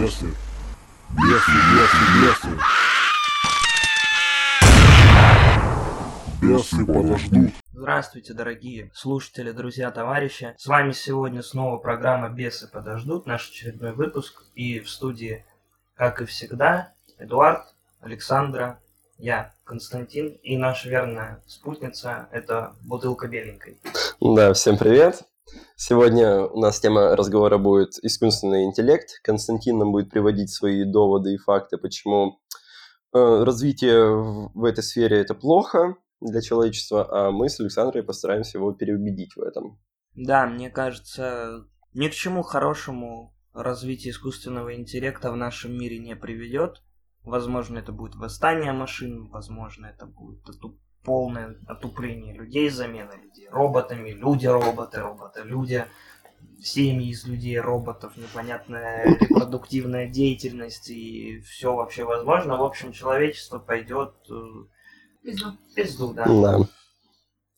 Бесы. Бесы, бесы, бесы. Бесы подождут. Здравствуйте, дорогие слушатели, друзья, товарищи. С вами сегодня снова программа «Бесы подождут», наш очередной выпуск. И в студии, как и всегда, Эдуард, Александра, я, Константин, и наша верная спутница – это бутылка беленькой. Да, всем привет. Сегодня у нас тема разговора будет искусственный интеллект. Константин нам будет приводить свои доводы и факты, почему э, развитие в, этой сфере это плохо для человечества, а мы с Александрой постараемся его переубедить в этом. Да, мне кажется, ни к чему хорошему развитие искусственного интеллекта в нашем мире не приведет. Возможно, это будет восстание машин, возможно, это будет полное отупление людей, замена людей роботами, люди-роботы, роботы-люди, семьи из людей, роботов, непонятная репродуктивная деятельность и все вообще возможно. В общем, человечество пойдет э, Пизду. пизду, да. Да.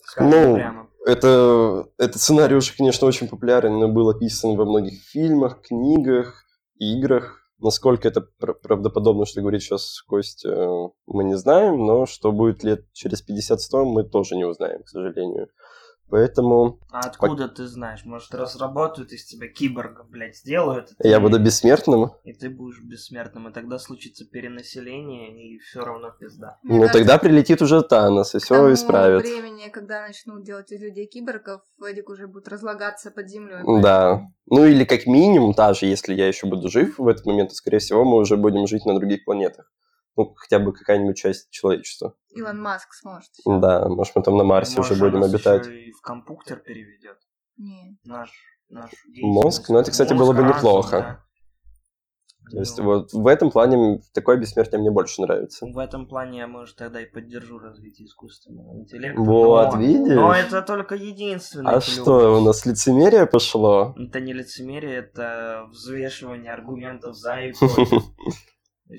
Скажем Ну, прямо. Это, этот сценарий уже, конечно, очень популярен, но был описан во многих фильмах, книгах, играх. Насколько это пр- правдоподобно, что говорит сейчас Костя, э, мы не знаем, но что будет лет через 50-100, мы тоже не узнаем, к сожалению. Поэтому А откуда ты знаешь? Может, разработают из тебя киборга, блядь, сделают? и я ты- буду бессмертным. И ты будешь бессмертным, и тогда случится перенаселение, и все равно пизда. Мне Ну, кажется, тогда прилетит уже Танос и к все исправит. времени, когда начнут делать из людей киборгов, Эдик уже будет разлагаться под землей. Да. Ну или как минимум, даже если я еще буду жив в этот момент, то, скорее всего, мы уже будем жить на других планетах. Ну, хотя бы какая-нибудь часть человечества. Илон Маск сможет. Да, может, мы там на Марсе Может, уже будем обитать. ещё и в компьютер переведет. Не. Наш, наш Мозг? Ну, это, кстати, было бы неплохо. То есть Ну, вот в этом плане такое бессмертие мне больше нравится. В этом плане я, может, тогда и поддержу развитие искусственного интеллекта. Вот, но, видишь? Но это только единственный А что, у нас лицемерие пошло? Это не лицемерие, это взвешивание аргументов за и против.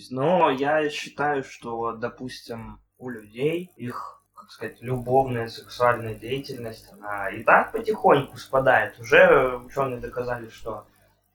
Но я считаю, что, допустим, у людей их, как сказать, любовная сексуальная деятельность, она и так потихоньку спадает. Уже ученые доказали, что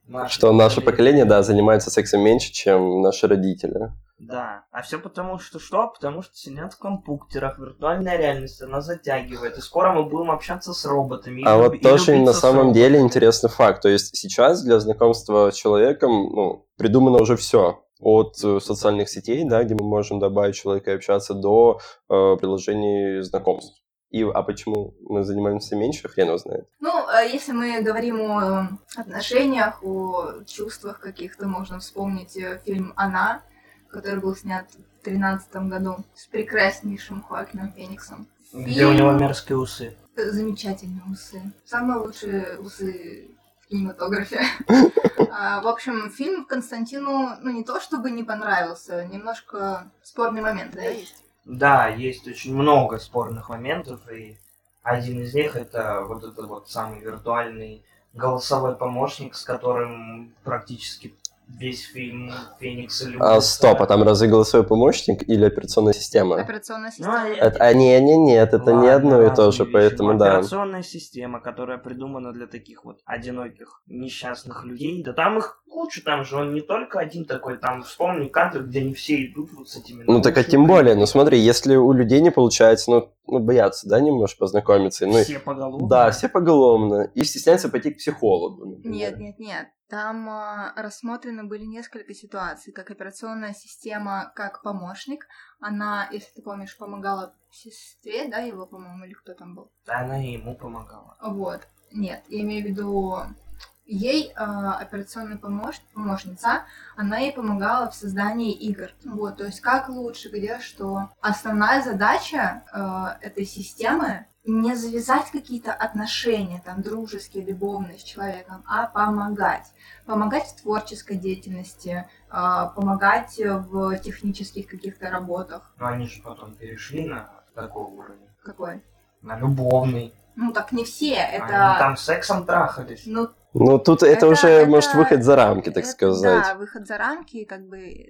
наше Что наше поколение, да, занимается сексом меньше, чем наши родители. Да. А все потому, что что? Потому что сидят в компьютерах, виртуальная реальность, она затягивает. И скоро мы будем общаться с роботами. А вот тоже на самом деле интересный факт. То есть сейчас для знакомства с человеком ну, придумано уже все. От э, социальных сетей, да, где мы можем добавить человека и общаться, до э, приложений знакомств. И, а почему мы занимаемся меньше, хрен его знает. Ну, а если мы говорим о отношениях, о чувствах каких-то, можно вспомнить э, фильм «Она», который был снят в 2013 году с прекраснейшим Хоакином Фениксом. Где у него мерзкие усы. Э, Замечательные усы. Самые лучшие усы кинематографе. А, В общем, фильм Константину, ну, не то чтобы не понравился, немножко спорный момент, да, есть? Да, есть очень много спорных моментов, и один из них это вот этот вот самый виртуальный голосовой помощник, с которым практически весь фильм Феникс и А стоп, а там разве голосовой помощник или операционная система? Операционная Ну, система. а Это, а не, не, нет, это не Ладно, одно и то же, вещи. поэтому Ну, да. Операционная система, которая придумана для таких вот одиноких несчастных людей. Да там их куча, там же он не только один такой, там вспомни кадры, где они все идут вот с этими Ну так а тем более, ну смотри, если у людей не получается, ну, ну боятся, да, немножко познакомиться, ну, все поголовно. да, все поголовно, и стесняются пойти к психологу. например. Нет, нет, нет. Там а, рассмотрены были несколько ситуаций, как операционная система, как помощник. Она, если ты помнишь, помогала сестре, да, его, по-моему, или кто там был. Да, она и ему помогала. Вот. Нет, я имею в виду, ей а, операционная помощ- помощница, она ей помогала в создании игр. Вот, то есть как лучше, где что. Основная задача а, этой системы не завязать какие-то отношения, там, дружеские, любовные с человеком, а помогать. Помогать в творческой деятельности, а, помогать в технических каких-то работах. Но они же потом перешли на такой уровень. Какой? На любовный. Ну, так не все, Они это... там сексом трахались. Ну, Ну тут это, Это- уже, это- может, выход за рамки, так Это, сказать. Да, выход за рамки, как бы э,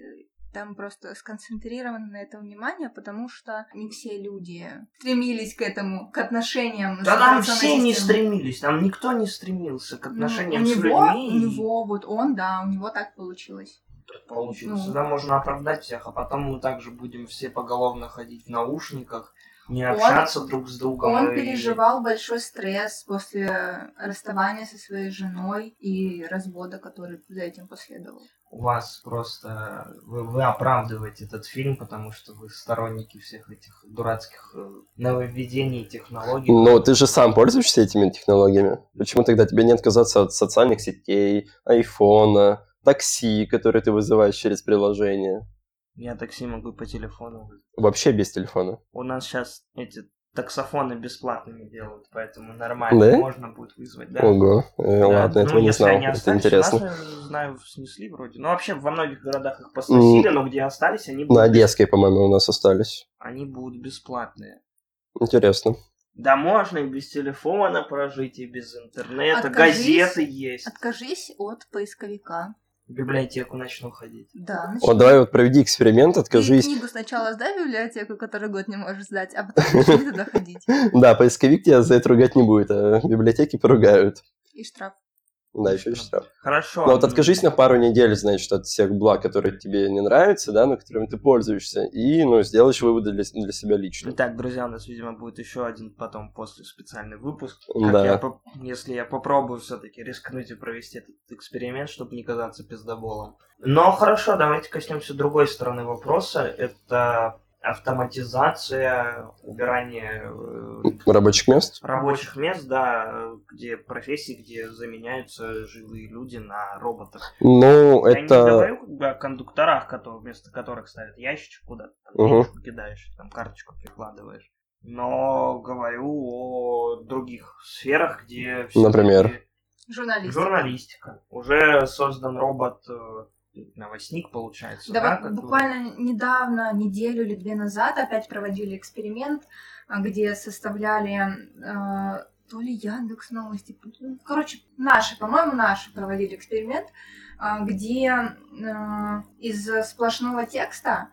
там просто сконцентрировано на этом внимание, потому что не все люди стремились к этому, к отношениям. Да там операционной все не стремились, там никто не стремился к Ну, отношениям у с него, людьми. у него, вот он, да, у него так получилось. получится. Ну. Всегда можно оправдать всех, а потом мы также будем все поголовно ходить в наушниках, не общаться друг с другом. Он и- переживал большой стресс после расставания со своей женой и развода, который за этим последовал. У вас просто... Вы, вы оправдываете этот фильм, потому что вы сторонники всех этих дурацких э, нововведений, технологий. Но ты же сам пользуешься этими технологиями. Почему тогда тебе не отказаться от социальных сетей, айфона, такси, которые ты вызываешь через приложение? Я такси могу по телефону вызвать. Вообще без телефона. У нас сейчас эти таксофоны бесплатными делают, поэтому нормально Да? можно будет вызвать, да. Ого, э, Да, ладно, ну, этого не если знал. они Это остались, интересно. У нас, я знаю, снесли вроде. Ну, вообще, во многих городах их посносили, но где остались, они На будут, Одесской, по-моему, у нас остались. они будут бесплатные. Интересно. Да можно и без телефона прожить, и без интернета. Откажись. Газеты есть. Откажись от поисковика. В библиотеку начну ходить. Да, Вот давай вот проведи эксперимент, откажись. Ты книгу сначала сдай в библиотеку, который год не можешь сдать, а потом начни туда ходить. Да, поисковик тебя за это ругать не будет, а библиотеки поругают. И штраф. Да, еще штраф. Хорошо. Ну вот откажись на пару недель, значит, от всех благ, которые тебе не нравятся, да, но которыми ты пользуешься, и, ну, сделаешь выводы для, для себя лично. Итак, друзья, у нас, видимо, будет еще один потом после специальный выпуск. Да. Как я поп- если я попробую все-таки рискнуть и провести этот эксперимент, чтобы не казаться пиздоболом. Но хорошо, давайте коснемся другой стороны вопроса. Это автоматизация, убирание э, Рабочих мест? рабочих мест, да, где профессии, где заменяются живые люди на роботов. Ну, Я не это... говорю как бы, о кондукторах, которые, вместо которых ставят ящичек куда-то, там, денежку кидаешь, там карточку прикладываешь. Но говорю о других сферах, где Например? Журналист. журналистика. Уже создан робот э, новостник, получается. Да, да, вот который- буквально недавно, неделю или две назад, опять проводили эксперимент, а, где составляли э, то ли Яндекс Новости, ну, короче, наши, по-моему, наши проводили эксперимент, а, где э, из сплошного текста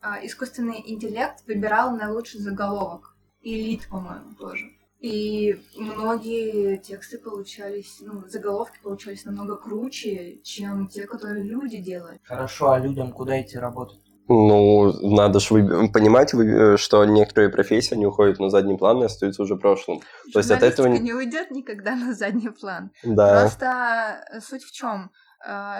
а, искусственный интеллект выбирал наилучший заголовок. И лид, по-моему, тоже. И многие тексты получались, ну, заголовки получались намного круче, чем те, которые люди делают. Хорошо, а людям куда идти работать? Ну, надо же понимать, вы- что некоторые профессии, они уходят на задний план и остаются уже прошлым. То есть от этого не- не уйдет никогда на задний план. Да. Просто э, суть в чем?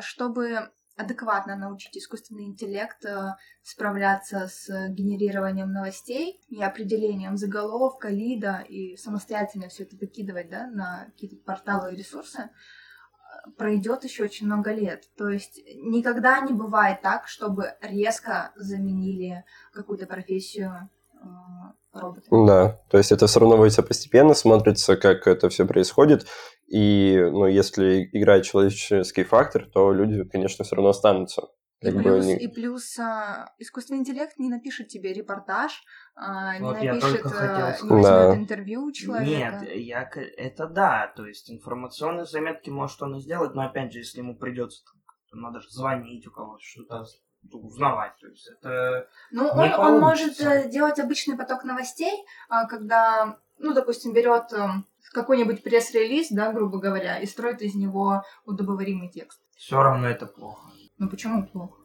Чтобы адекватно научить искусственный интеллект э, справляться с генерированием новостей и определением заголовка, лида и самостоятельно все это выкидывать да, на какие-то порталы и ресурсы, э, пройдет еще очень много лет. То есть никогда не бывает так, чтобы резко заменили какую-то профессию роботами. Да, то есть это все равно будет постепенно, смотрится, как это все происходит. И, ну, если играет человеческий фактор, то люди, конечно, все равно останутся. И Как плюс, они- и плюс а, искусственный интеллект не напишет тебе репортаж, а, не Вот я напишет, хотел а, сказать. не возьмет Да. интервью у человека. Нет, я, это да, то есть информационные заметки может он и сделать, но опять же, если ему придется, надо же звонить у кого-то, что-то узнавать, то есть это... Ну, он, он может э, делать обычный поток новостей, а, когда, ну, допустим, берет эм, какой-нибудь пресс-релиз, да, грубо говоря, и строит из него удобоваримый текст. Все равно это плохо. Ну, почему плохо?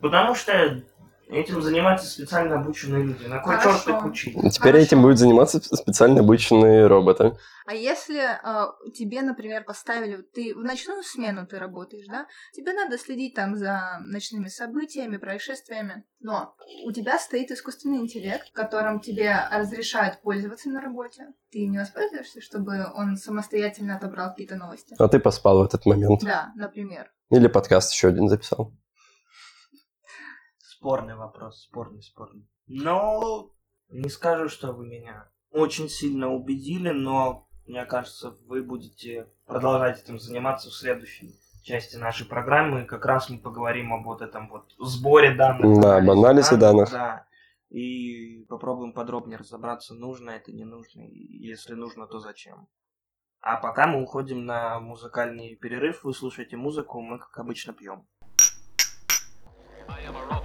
Потому что этим занимаются специально обученные люди. На кой Хорошо. черт их учить? Теперь Хорошо. этим будут заниматься специально обычные роботы. А если а, тебе, например, поставили, ты в ночную смену ты работаешь, да? Тебе надо следить там за ночными событиями, происшествиями, но у тебя стоит искусственный интеллект, которым тебе разрешают пользоваться на работе. Ты не воспользуешься, чтобы он самостоятельно отобрал какие-то новости? А ты поспал в этот момент. Да, например. Или подкаст еще один записал. Спорный вопрос, спорный, спорный. Но не скажу, что вы меня очень сильно убедили, но мне кажется, вы будете продолжать этим заниматься в следующей части нашей программы. Как раз мы поговорим об вот этом вот сборе данных. Да, об анализе данных. Да. И попробуем подробнее разобраться, нужно это, не нужно. И если нужно, то зачем. А пока мы уходим на музыкальный перерыв. Вы слушаете музыку, мы, как обычно, пьем. Никто ничего никогда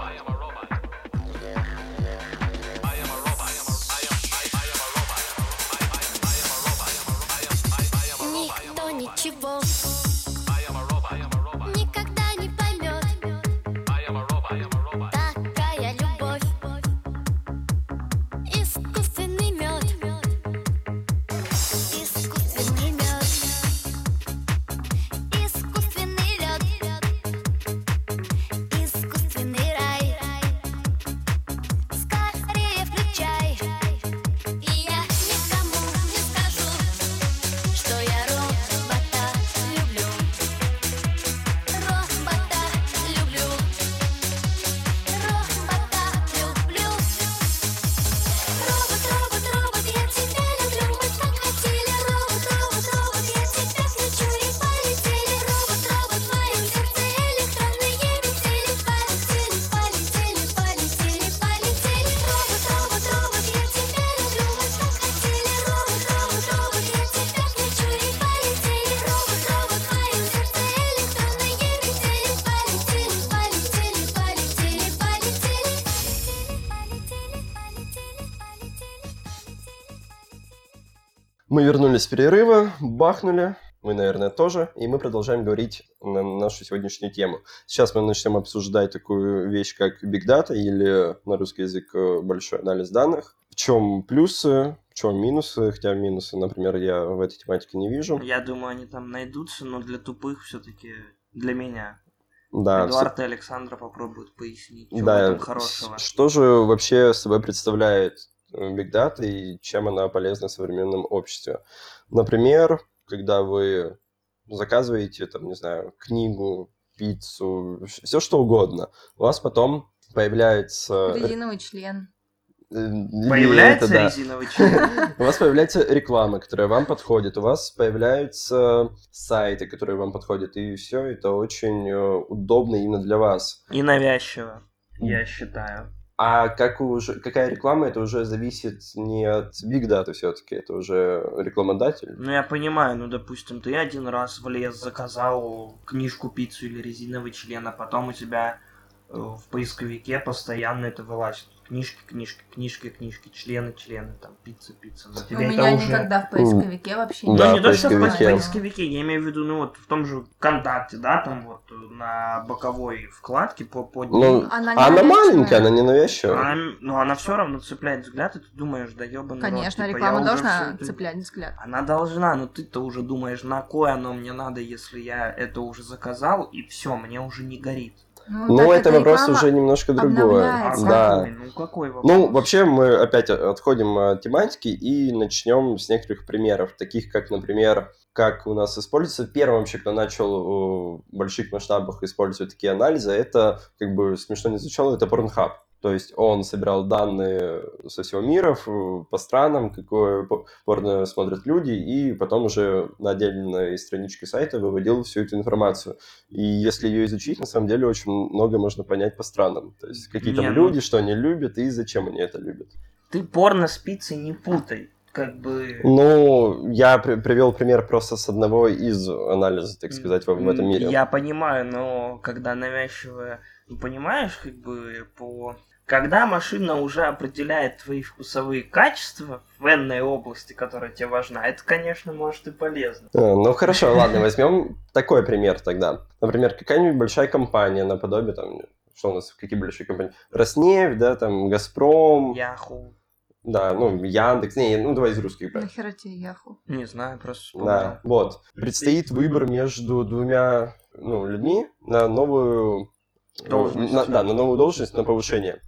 Мы вернулись с перерыва, бахнули, мы, наверное, тоже, и мы продолжаем говорить на нашу сегодняшнюю тему. Сейчас мы начнем обсуждать такую вещь, как Big Data, или на русский язык э, большой анализ данных. В чем плюсы, в чем минусы, хотя минусы, например, я в этой тематике не вижу. Я думаю, они там найдутся, но для тупых все-таки для меня. Да, Эдуард и Александра попробуют пояснить, что в Да, этом хорошего. что же вообще собой представляет Big Data и чем она полезна в современном обществе? Например, когда вы заказываете, там, не знаю, книгу, пиццу, все что угодно, у вас потом появляется... Резиновый член. э, Появляется это, да. резиновый член? У вас появляется реклама, которая вам подходит, у вас появляются сайты, которые вам подходят, и все это очень э, удобно именно для вас. И навязчиво, я считаю. А как уже, какая реклама, это уже зависит не от Big Data все-таки, это уже рекламодатель. Ну, я понимаю, ну, допустим, ты один раз влез, заказал книжку, пиццу или резиновый член, а потом у тебя э, в поисковике постоянно это вылазит. Книжки, книжки, книжки, книжки, члены, члены, там, пицца, пицца. Но У тебе меня это уже... никогда в поисковике вообще Да, Ну, не не то, что в поисковике. я имею в виду, ну, вот в том же ВКонтакте, да, там вот э, на боковой вкладке по, под Ну, Она не она маленькая, она не навязчивая. Она, ну, она все равно цепляет взгляд, и ты думаешь, да ебаный рот, Конечно, типа, реклама должна всё это- цеплять взгляд. Она должна, но ты-то уже думаешь, на кое оно мне надо, если я это уже заказал, и все, мне уже не горит. Ну, так это вопрос уже немножко другое. А Да. какой? Ну какой вопрос? Ну, вообще мы опять отходим от тематики и начнем с некоторых примеров, таких как, например, как у нас используется. Первым вообще, кто начал э, в больших масштабах использовать такие анализы, это, как бы смешно не звучало, это Pornhub. То есть он собирал данные со всего мира по странам, какое по- порно смотрят люди, и потом уже на отдельной страничке сайта выводил всю эту информацию. И если ее изучить, на самом деле очень много можно понять по странам. То есть какие там ну- люди, что они любят и зачем они это любят. Ты порно с пиццей не путай. Как бы... Ну, я при- привел пример просто с одного из анализов, так сказать, в, в этом мире. Я понимаю, но когда навязчивое... Ну, понимаешь, как бы по... Когда машина уже определяет твои вкусовые качества в энной области, которая тебе важна, это, конечно, может и полезно. А, Ну хорошо, ладно, возьмем такой пример тогда. Например, какая-нибудь большая компания наподобие там, что у нас, какие большие компании? Роснефть, да, там, Газпром, Яху. да, ну, Яндекс, не, ну, давай из русских брать. Нахера тебе Яху? Не знаю, просто вспомнил. Да, вот. Предстоит выбор между двумя ну, людьми на новую э, Должность. на- да, на новую должность, на повышение.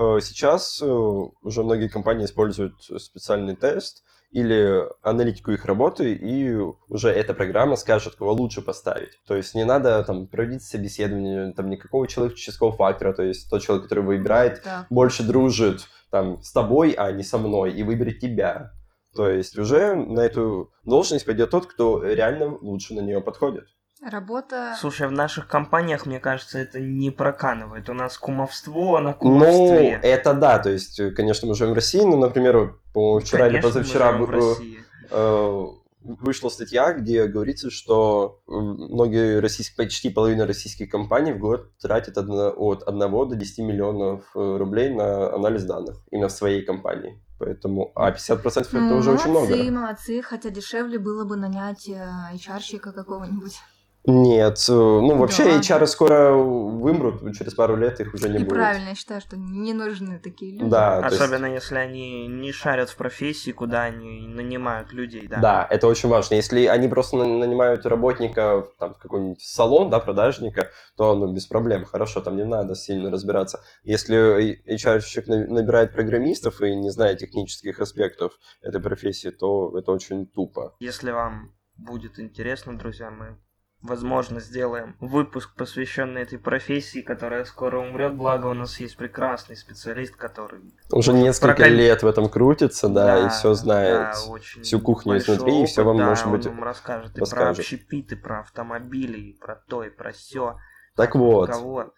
Э, Сейчас э, уже многие компании используют специальный тест или аналитику их работы, и уже эта программа скажет, кого лучше поставить. То есть не надо там проводить собеседование, там никакого человеческого фактора, то есть тот человек, который выбирает, Да. больше дружит там с тобой, а не со мной, и выберет тебя. То есть уже на эту должность пойдет тот, кто реально лучше на нее подходит. Работа... Слушай, в наших компаниях, мне кажется, это не проканывает. У нас кумовство на Ну, кумовстве. это да, то есть, э, конечно, мы живем в России, но, например, по вчера или Конечно, мы позавчера живем в э, России. э, вышла статья, где говорится, что многие российские, почти половина российских компаний в год тратят одно- от 1 до 10 миллионов рублей на анализ данных именно в своей компании. Поэтому, а 50% это Ну, уже очень много. молодцы, молодцы, хотя дешевле было бы нанять HR-щика какого-нибудь. Нет, э, ну вообще Да HR скоро вымрут, через пару лет их уже не И будет. правильно, я считаю, что не нужны такие люди. Да, то есть- Особенно если они не шарят в профессии, куда они нанимают людей, да. Да, это очень важно. Если они просто на- нанимают работника там, в какой-нибудь салон, да, продажника, то ну, без проблем, хорошо, там не надо сильно разбираться. Если HR-щик на- набирает программистов и не знает технических аспектов этой профессии, то это очень тупо. Если вам будет интересно, друзья, мы, возможно, сделаем выпуск, посвященный этой профессии, которая скоро умрет. Благо, у нас есть прекрасный специалист, который... Уже несколько прокон- лет в этом крутится, да, и все знает. да, очень всю кухню изнутри, и всё опыт, вам, да, может он быть, вам расскажет и про расскажет. общепит, и про автомобили, и про то, и про все. Так вот, Кого?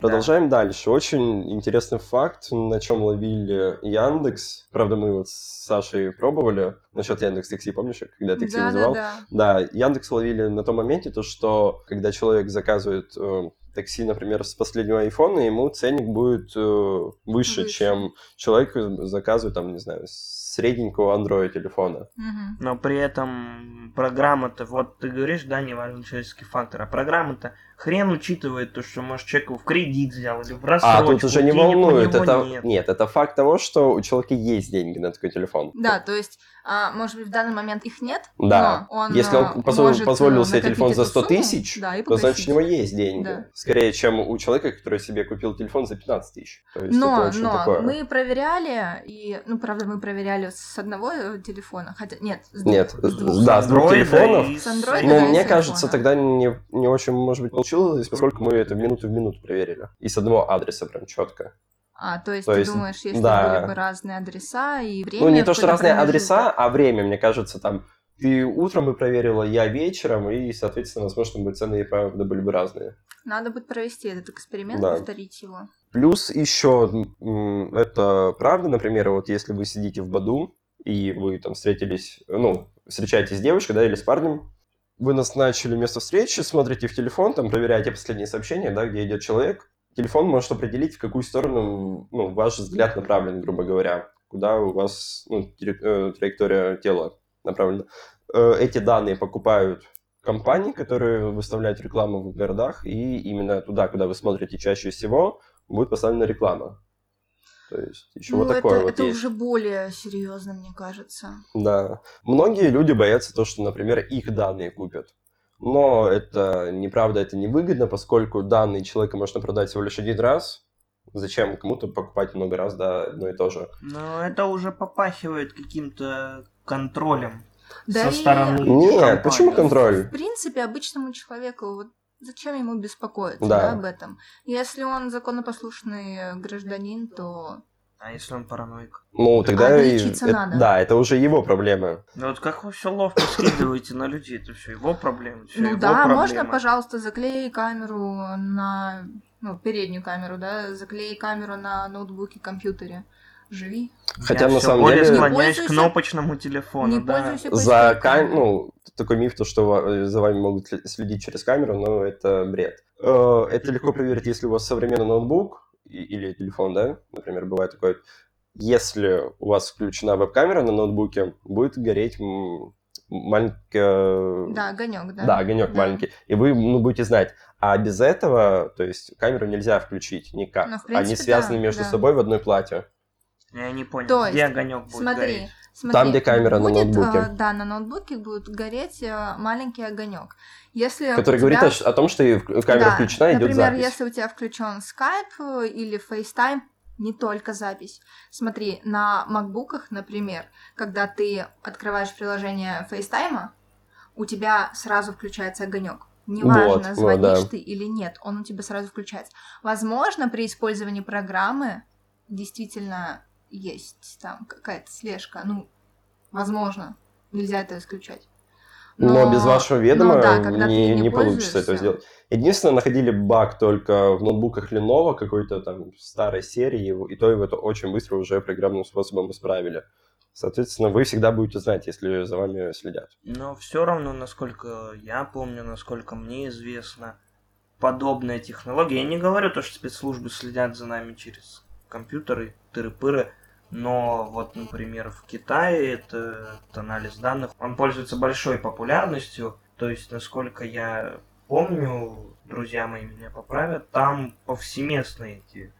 Продолжаем дальше. Очень интересный факт, на чем ловили Яндекс. Правда, мы вот с Сашей пробовали насчет Яндекс Такси, помнишь, когда такси да, вызывал? да, да. Да, Яндекс ловили на том моменте, то, что когда человек заказывает э, такси, например, с последнего айфона, ему ценник будет э, выше, Выше. чем человек заказывает, там, не знаю, средненького Android телефона. Мгм. Но при этом программа-то, вот ты говоришь, да, не важен человеческий фактор, а программа-то хрен учитывает то, что, может, человеку в кредит взял или в А рассрочку. тут уже не волнует. Это... нет. это факт того, что у человека есть деньги на такой телефон. Да, то есть, а, может быть, в данный момент их нет, Да. но он, Если а, он позво- может, позволил э, себе телефон за эту 100 сумму, тысяч, да, то значит у него есть деньги. Да. Скорее, чем у человека, который себе купил телефон за 15 тысяч. То есть это Но, очень но такое. мы проверяли, и, ну, правда, мы проверяли с одного э, телефона, хотя, нет, с двух. Нет, с двух. да, с двух телефонов. С андроида, Ну, да, и мне с кажется, тогда не, не очень, может быть, получилось, поскольку мы это минуту в минуту проверили. И с одного адреса прям четко. А, то есть То ты есть, думаешь, если да. были бы разные адреса и время... ну, не то, в что разные адреса, а время, мне кажется, там ты утром бы проверила, я вечером, и, соответственно, возможно, бы цены и правда были бы разные. Надо будет провести этот эксперимент, Да. повторить его. Плюс еще, это правда, например, вот если вы сидите в Баду, и вы там встретились, ну, встречаетесь с девушкой, да, или с парнем, вы назначили место встречи, смотрите в телефон, там проверяете последние сообщения, да, где идет человек. Телефон может определить, в какую сторону, ну, ваш взгляд направлен, грубо говоря, куда у вас, ну, э, траектория тела направлена. Э, Эти данные покупают компании, которые выставляют рекламу в городах, и именно туда, куда вы смотрите чаще всего, будет поставлена реклама. То есть еще ну, вот такое это, вот это есть. уже более серьезно, мне кажется. Да. Многие люди боятся то, что, например, их данные купят. Но это неправда, это невыгодно, поскольку данные человека можно продать всего лишь один раз. Зачем кому-то покупать много раз, да, одно и то же. Но это уже попахивает каким-то контролем Да со и- стороны Нет, компании. почему контроль? В принципе, обычному человеку, вот зачем ему беспокоиться Да. да, об этом? Если он законопослушный гражданин, то А если он параноик? Ну, тогда... и- лечиться это- надо. Да, это уже его проблема. Ну вот как вы все ловко скидываете на людей, это все его проблема. всё ну его да, проблема. можно, пожалуйста, заклей камеру на ну, переднюю камеру, да, заклей камеру на ноутбуке, компьютере. Живи. Хотя Я на самом более деле- склоняюсь к кнопочному телефону, не да. За кам... ну, такой миф, то, что за вами могут следить через камеру, но это бред. Э, Это легко проверить, если у вас современный ноутбук или телефон, да, например, бывает такое. Если у вас включена веб-камера на ноутбуке, будет гореть м, маленькая... Да, огонек, да. Да, огонек Да. маленький. И вы ну, будете знать. А без этого, то есть камеру нельзя включить никак. Ну, принципе, Они связаны да, между да. собой в одной плате. Я не понял, То где есть, огонек будет Смотри, гореть. смотри. Там, где камера на будет, ноутбуке. э, да, на ноутбуке будет гореть э, маленький огонек. Если Который у говорит тебя- о, том, что камера Да, включена, идет Например, запись. если у тебя включен Skype э, или FaceTime, не только запись. Смотри, на макбуках, например, когда ты открываешь приложение FaceTime, у тебя сразу включается огонек. Неважно, Вот, вот, звонишь да. ты или нет, он у тебя сразу включается. Возможно, при использовании программы действительно есть там какая-то слежка. Ну, возможно, нельзя это исключать. Но, без вашего ведома но да, не, не не получится это пользуешься. сделать. Единственное, находили баг только в ноутбуках Lenovo какой-то там старой серии, и то его это очень быстро уже программным способом исправили. Соответственно, вы всегда будете знать, если за вами следят. Но все равно, насколько я помню, насколько мне известно, подобная технология. Я не говорю то, что спецслужбы следят за нами через компьютеры, тыры-пыры, но вот, например, в Китае это, этот анализ данных, он пользуется большой популярностью, то есть, насколько я помню, друзья мои меня поправят, там повсеместно эти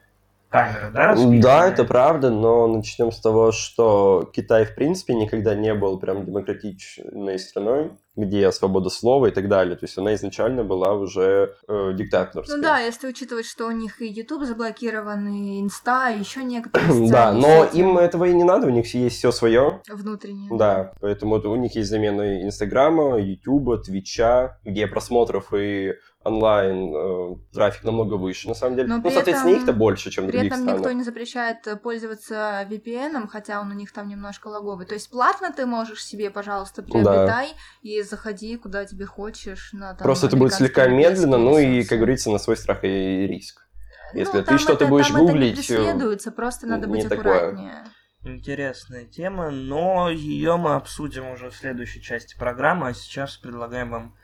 камеры, да, распиханы? Да, это правда, но начнем с того, что Китай, в принципе, никогда не был прям демократичной страной, где свобода слова и так далее. То есть она изначально была уже э, диктаторской. Ну да, если учитывать, что у них и YouTube заблокирован, и Инста, и еще некоторые Да, но сети им этого и не надо, у них есть все свое. внутренние. Да, поэтому у них есть замены Инстаграма, Ютуба, Твича, где просмотров и онлайн э, трафик намного выше, на самом деле. Но ну, соответственно, их-то больше, чем При других этом странах. никто не запрещает э, пользоваться VPN, хотя он у них там немножко лаговый. То есть платно ты можешь себе, пожалуйста, приобретай и заходи куда тебе хочешь. На, там, Просто это будет слегка медленно, ну и, как говорится, на свой страх и риск. Если Ну, ты что-то будешь там это не гуглить, преследуется, просто надо не быть такое. аккуратнее. Интересная тема, но ее мы обсудим уже в следующей части программы, а сейчас предлагаем вам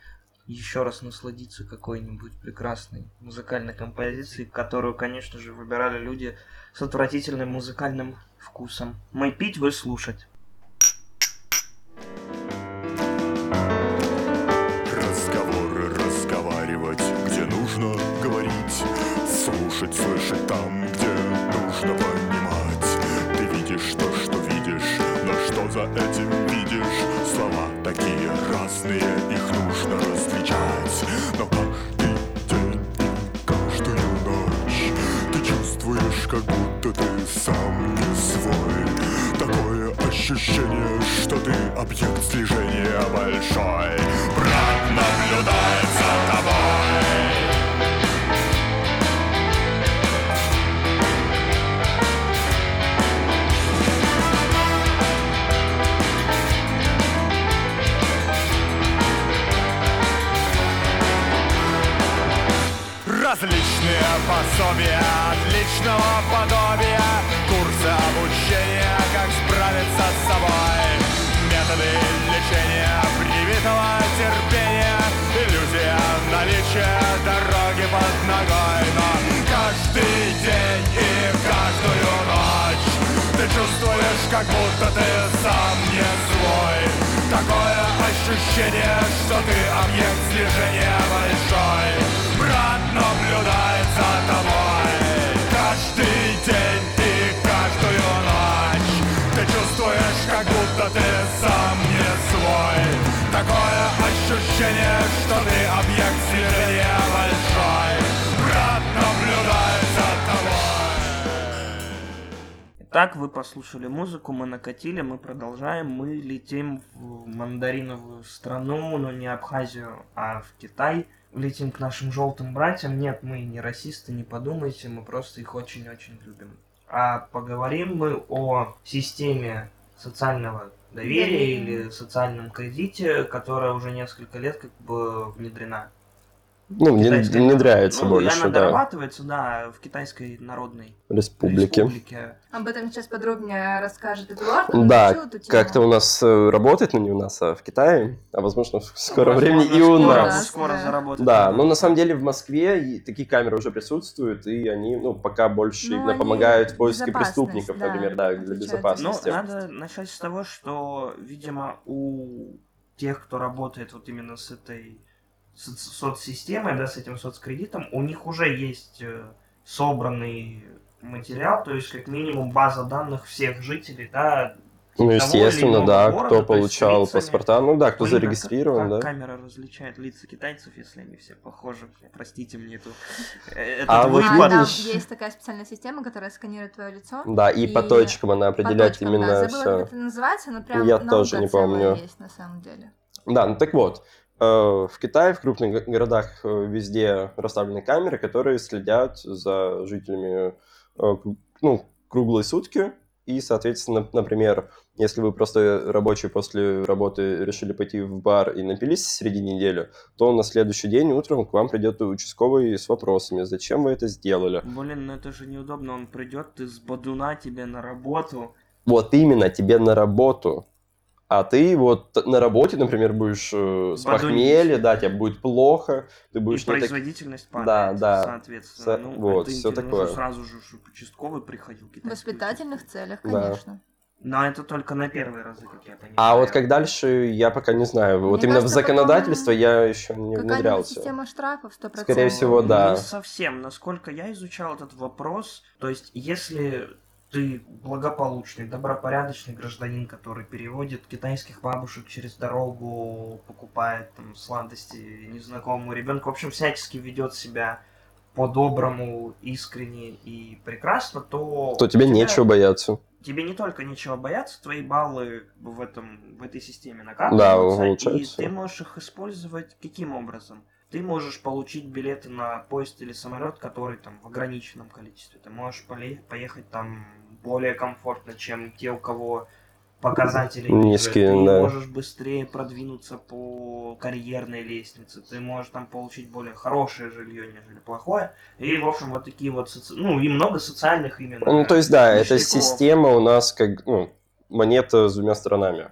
еще раз насладиться какой-нибудь прекрасной музыкальной композицией, которую, конечно же, выбирали люди с отвратительным музыкальным вкусом. Мы пить, вы слушать. Чувствуешь, как будто ты сам не свой. Такое ощущение, что ты объект слежения большой. Брат наблюдает как будто ты сам не свой. Такое ощущение, что ты объект слежения большой. Брат наблюдает за тобой. Каждый день и каждую ночь Ты чувствуешь, как будто ты сам не свой. Такое ощущение, что ты объект слежения Итак, вы послушали музыку, мы накатили, мы продолжаем, мы летим в мандариновую страну, но не Абхазию, а в Китай. Летим к нашим желтым братьям. Нет, мы не расисты, не подумайте, мы просто их очень-очень любим. А поговорим мы о системе социального доверия Доверия. или социальном кредите, которая уже несколько лет как бы внедрена. Ну, Китайской- внедряется ну, больше, она да, дорабатывается, да, в Китайской Народной республики. Республике. Об этом сейчас подробнее расскажет Эдуард. Да. Как-то у нас э, работает, но не у нас, а в Китае, а возможно в скором времени и у скоро- нас. Скоро Да. заработает. Да, но на самом деле в Москве такие камеры уже присутствуют, и они, ну, пока больше Ну, именно помогают в поиске преступников, да, например, да, для за Ну, безопасности. надо начать с того, что, видимо, у тех, кто работает вот именно с этой соц- соцсистемой, да, с этим соцкредитом, у них уже есть э, собранный материал, то есть как минимум база данных всех жителей, да. Ну, естественно, да, города, кто получал лицами. паспорта, ну да, кто Блин, а зарегистрирован, как, да. как камера различает лица китайцев, если они все похожи? Простите мне эту, э, этот А вот выпад. А, там видишь- есть такая специальная система, которая сканирует твое лицо. Да, и, по И точкам она По определяет точкам, именно да. Забыла, все. как это называется, но прям Я тоже не помню. есть на самом деле. Да, ну так вот, в Китае, в крупных го- городах э, везде расставлены камеры, которые следят за жителями э, ну, круглые сутки. И, соответственно, например, если вы просто рабочий после работы решили пойти в бар и напились среди недели, то на следующий день утром к вам придет участковый с вопросами, зачем вы это сделали. Блин, ну это же неудобно, он придет, ты с бодуна тебе на работу, Вот именно, тебе на работу. А ты вот на работе, например, будешь э, с похмелья, да, тебе будет плохо, ты и будешь так- производительность падает, да. соответственно. Со- ну, вот, интересно, такое. сразу же, чтобы участковый приходил. В воспитательных целях, Да. конечно. Но это только на первые разы, как я понимаю. А вот как дальше, я пока не знаю. Вот Мне именно в кажется, законодательство я еще не внедрялся. система штрафов 100%. Скорее всего, да. Не совсем. Насколько я изучал этот вопрос, то есть если ты благополучный, добропорядочный гражданин, который переводит китайских бабушек через дорогу, покупает там сладости незнакомому ребенку, в общем, всячески ведет себя по-доброму, искренне и прекрасно, то... То тебе тебя- нечего бояться. тебе не только нечего бояться, твои баллы в, этом, в этой системе Да, накапливаются, и улучшаются. ты можешь их использовать каким образом? Ты можешь получить билеты на поезд или самолет, который там в ограниченном количестве. Ты можешь поехать там более комфортно, чем те, у кого показатели. Низкие, Ты да. можешь быстрее продвинуться по карьерной лестнице. Ты можешь там получить более хорошее жилье, нежели плохое. И, в общем, вот такие вот, соци- ну, и много социальных именно. Ну, то есть, да, эта система у нас как, ну, монета с двумя сторонами.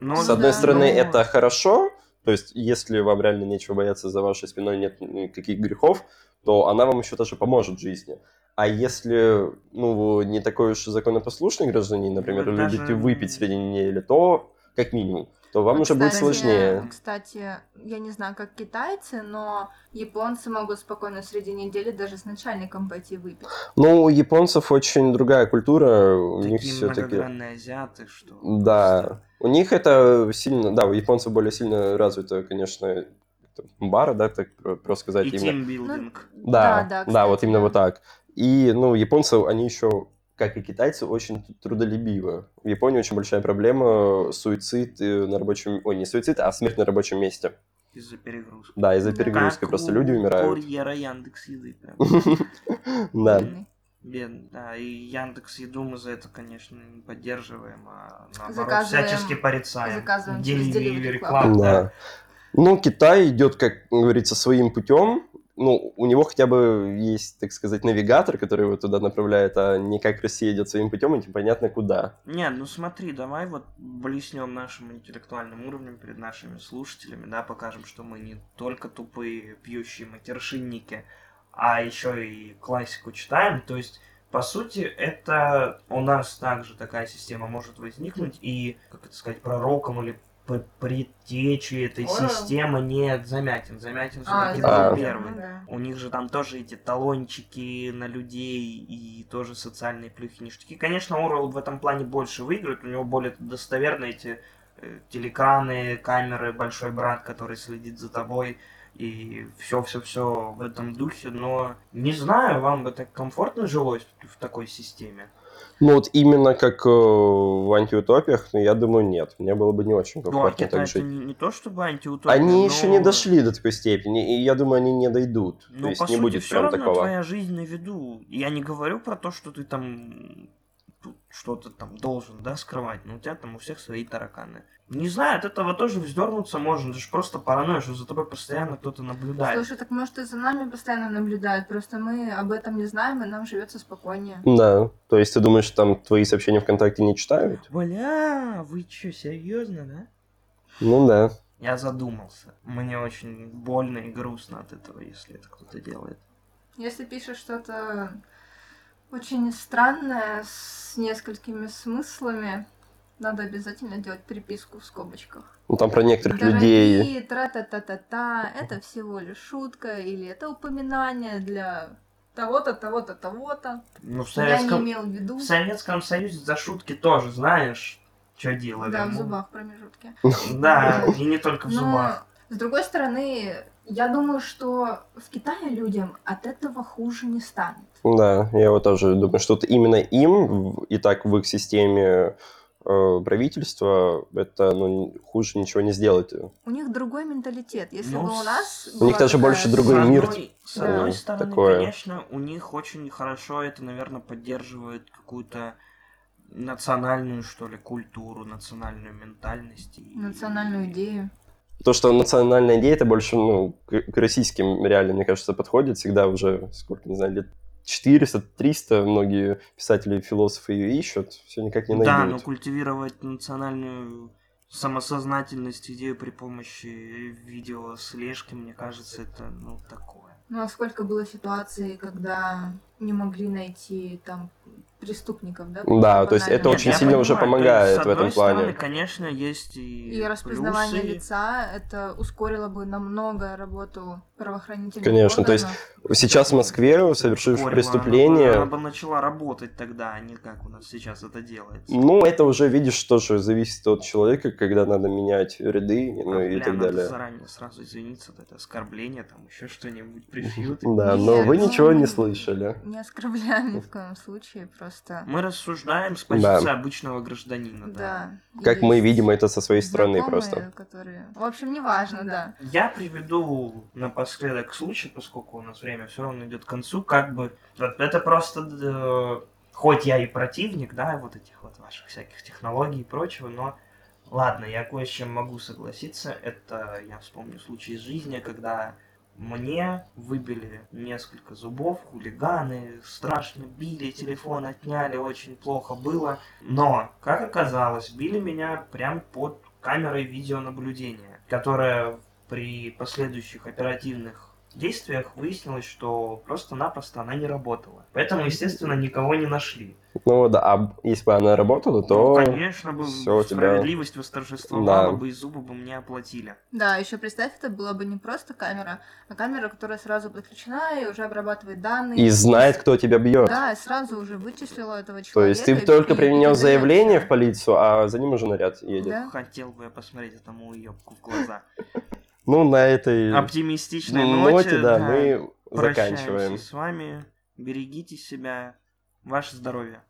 Но С одной да, стороны, но- это хорошо, То есть, если вам реально нечего бояться, за вашей спиной нет никаких грехов, то она вам еще даже поможет в жизни. А если, ну, вы не такой уж законопослушный гражданин, например, Ну, любите даже- выпить среди недели, то, как минимум, то вам А, уже будет кстати, сложнее. Кстати, я не знаю, как китайцы, но японцы могут спокойно среди недели даже с начальником пойти выпить. Ну, у японцев очень другая культура, у них Такие все-таки... многогранные азиаты, что... Да, у них это сильно, да, у японцев более сильно развито, конечно, бара, да, так про- просто сказать И именно. тимбилдинг. Да, Да, да, да, вот кстати, именно да. вот так. И, ну, японцы, они еще, как и китайцы, очень трудолюбивы. В Японии очень большая проблема суицид э, на рабочем... Ой, не суицид, а смерть на рабочем месте. Из-за перегрузки. Да, из-за перегрузки Как просто у люди умирают. курьера Яндекс Еды. Да. Да. И Яндекс Еду мы за это, конечно, не поддерживаем, а наоборот, Заказываем- всячески порицаем. заказываем через Delivery Delivery Club, Club. Да. Ну, Китай идет, как говорится, своим путем. Ну, у него хотя бы есть, так сказать, навигатор, который его туда направляет, а не как Россия идет своим путем, и непонятно куда. Не, ну смотри, давай вот блеснем нашим интеллектуальным уровнем перед нашими слушателями, да, покажем, что мы не только тупые пьющие матершинники, а еще и классику читаем. То есть, по сути, это у нас также такая система может возникнуть, и, как это сказать, пророком или п- предтечей этой Орел? системы нет Замятин. Замятин А, все-таки да. был первый. да. У них же там тоже эти талончики на людей и тоже социальные плюхи, ништяки. Конечно, Орвелл в этом плане больше выиграет, у него более достоверные эти э, телекраны, камеры, большой брат, который следит за тобой и все-все-все в этом духе, но не знаю, вам бы так комфортно жилось в такой системе? Ну, вот именно как э, в антиутопиях, ну, я думаю, нет. Мне было бы не очень Ну, комфортно Китай так жить. не, не то чтобы антиутопия, Они но- еще не дошли до такой степени, и я думаю, они не дойдут. Ну, То есть по не сути, будет все прям равно такого. твоя жизнь на виду. Я не говорю про то, что ты там что-то там должен, да, скрывать, но у тебя там у всех свои тараканы. Не знаю, от этого тоже вздернуться можно, это же просто паранойя, что за тобой постоянно кто-то наблюдает. Слушай, так может и за нами постоянно наблюдают, просто мы об этом не знаем, и нам живется спокойнее. Да, то есть ты думаешь, там твои сообщения ВКонтакте не читают? Бля, вы что, серьезно, да? Ну да. Я задумался. Мне очень больно и грустно от этого, если это кто-то делает. Если пишешь что-то очень странное, с несколькими смыслами, надо обязательно делать переписку в скобочках. Ну там про некоторых людей. Дорогие, тра-та-та-та-та, это всего лишь шутка, или это упоминание для того-то, того-то, того-то. Ну, в Я не имел в виду. в Советском Союзе за шутки тоже, знаешь, что делали. Да, в Ну, зубах промежутки. Да, и не только в Но, зубах. с другой стороны, я думаю, что в Китае людям от этого хуже не станет. Да, я вот тоже думаю, что вот именно им, в- и так в их системе э, правительства, это ну, хуже ничего не сделать. У них другой менталитет. Если Ну, бы у нас... У них даже такая больше другой с мир, одной, с одной э, стороны, такое. конечно, у них очень хорошо это, наверное, поддерживает какую-то национальную, что ли, культуру, национальную ментальность. и- национальную идею. То, что национальная идея, это больше ну, к, к российским реально, мне кажется, подходит. Всегда уже, сколько, не знаю, лет 400-300 многие писатели и философы ее ищут, все никак не найдут. Да, но культивировать национальную самосознательность, идею при помощи видеослежки, мне кажется, это, ну, такое. Ну а сколько было ситуаций, когда не могли найти там преступников, да? Да, то есть это очень я сильно уже понимаю, помогает есть, в этом плане. стороны, конечно, есть и, И распознавание плюсы. лица, это ускорило бы намного работу правоохранительных Конечно, то есть органов. Сейчас в Москве, совершив преступление, Она бы, она бы начала работать тогда, а не как у нас сейчас это делается. ну, это уже, видишь, тоже зависит от человека, когда надо менять ряды, ну и Бля, так надо далее. заранее сразу извиниться, это оскорбление, там еще что-нибудь пришьют. Да, но вы ничего не слышали. Не оскорбляем ни в коем случае, просто... Мы рассуждаем с позиции обычного гражданина. Да. Как мы видим это со своей стороны просто. Которые... В общем, неважно, да. Я приведу напоследок случай, поскольку у нас время все равно идет к концу, как бы это просто э, хоть я и противник, да, вот этих вот ваших всяких технологий и прочего, но ладно, я кое с чем могу согласиться. Это я вспомню случай из жизни, когда мне выбили несколько зубов, хулиганы, страшно били, телефон отняли, очень плохо было. Но, как оказалось, били меня прям под камерой видеонаблюдения. которая при последующих оперативных действиях выяснилось, что просто-напросто она не работала. Поэтому, естественно, никого не нашли. Ну да, а если бы она работала, то... Ну, конечно бы всё, у тебя- справедливость восторжествовала Да. бы, и зубы бы мне оплатили. Да, еще представь, это была бы не просто камера, а камера, которая сразу подключена и уже обрабатывает данные. И знает, кто тебя бьет. Да, и сразу уже вычислила этого человека. То есть ты и- только и применил заявление в полицию, а за ним уже наряд едет. Да. Хотел бы я посмотреть этому уебку в глаза. Ну, на этой Оптимистичной ноте, ноте, да, да, мы прощаемся заканчиваем. с вами. Берегите себя. Ваше здоровье.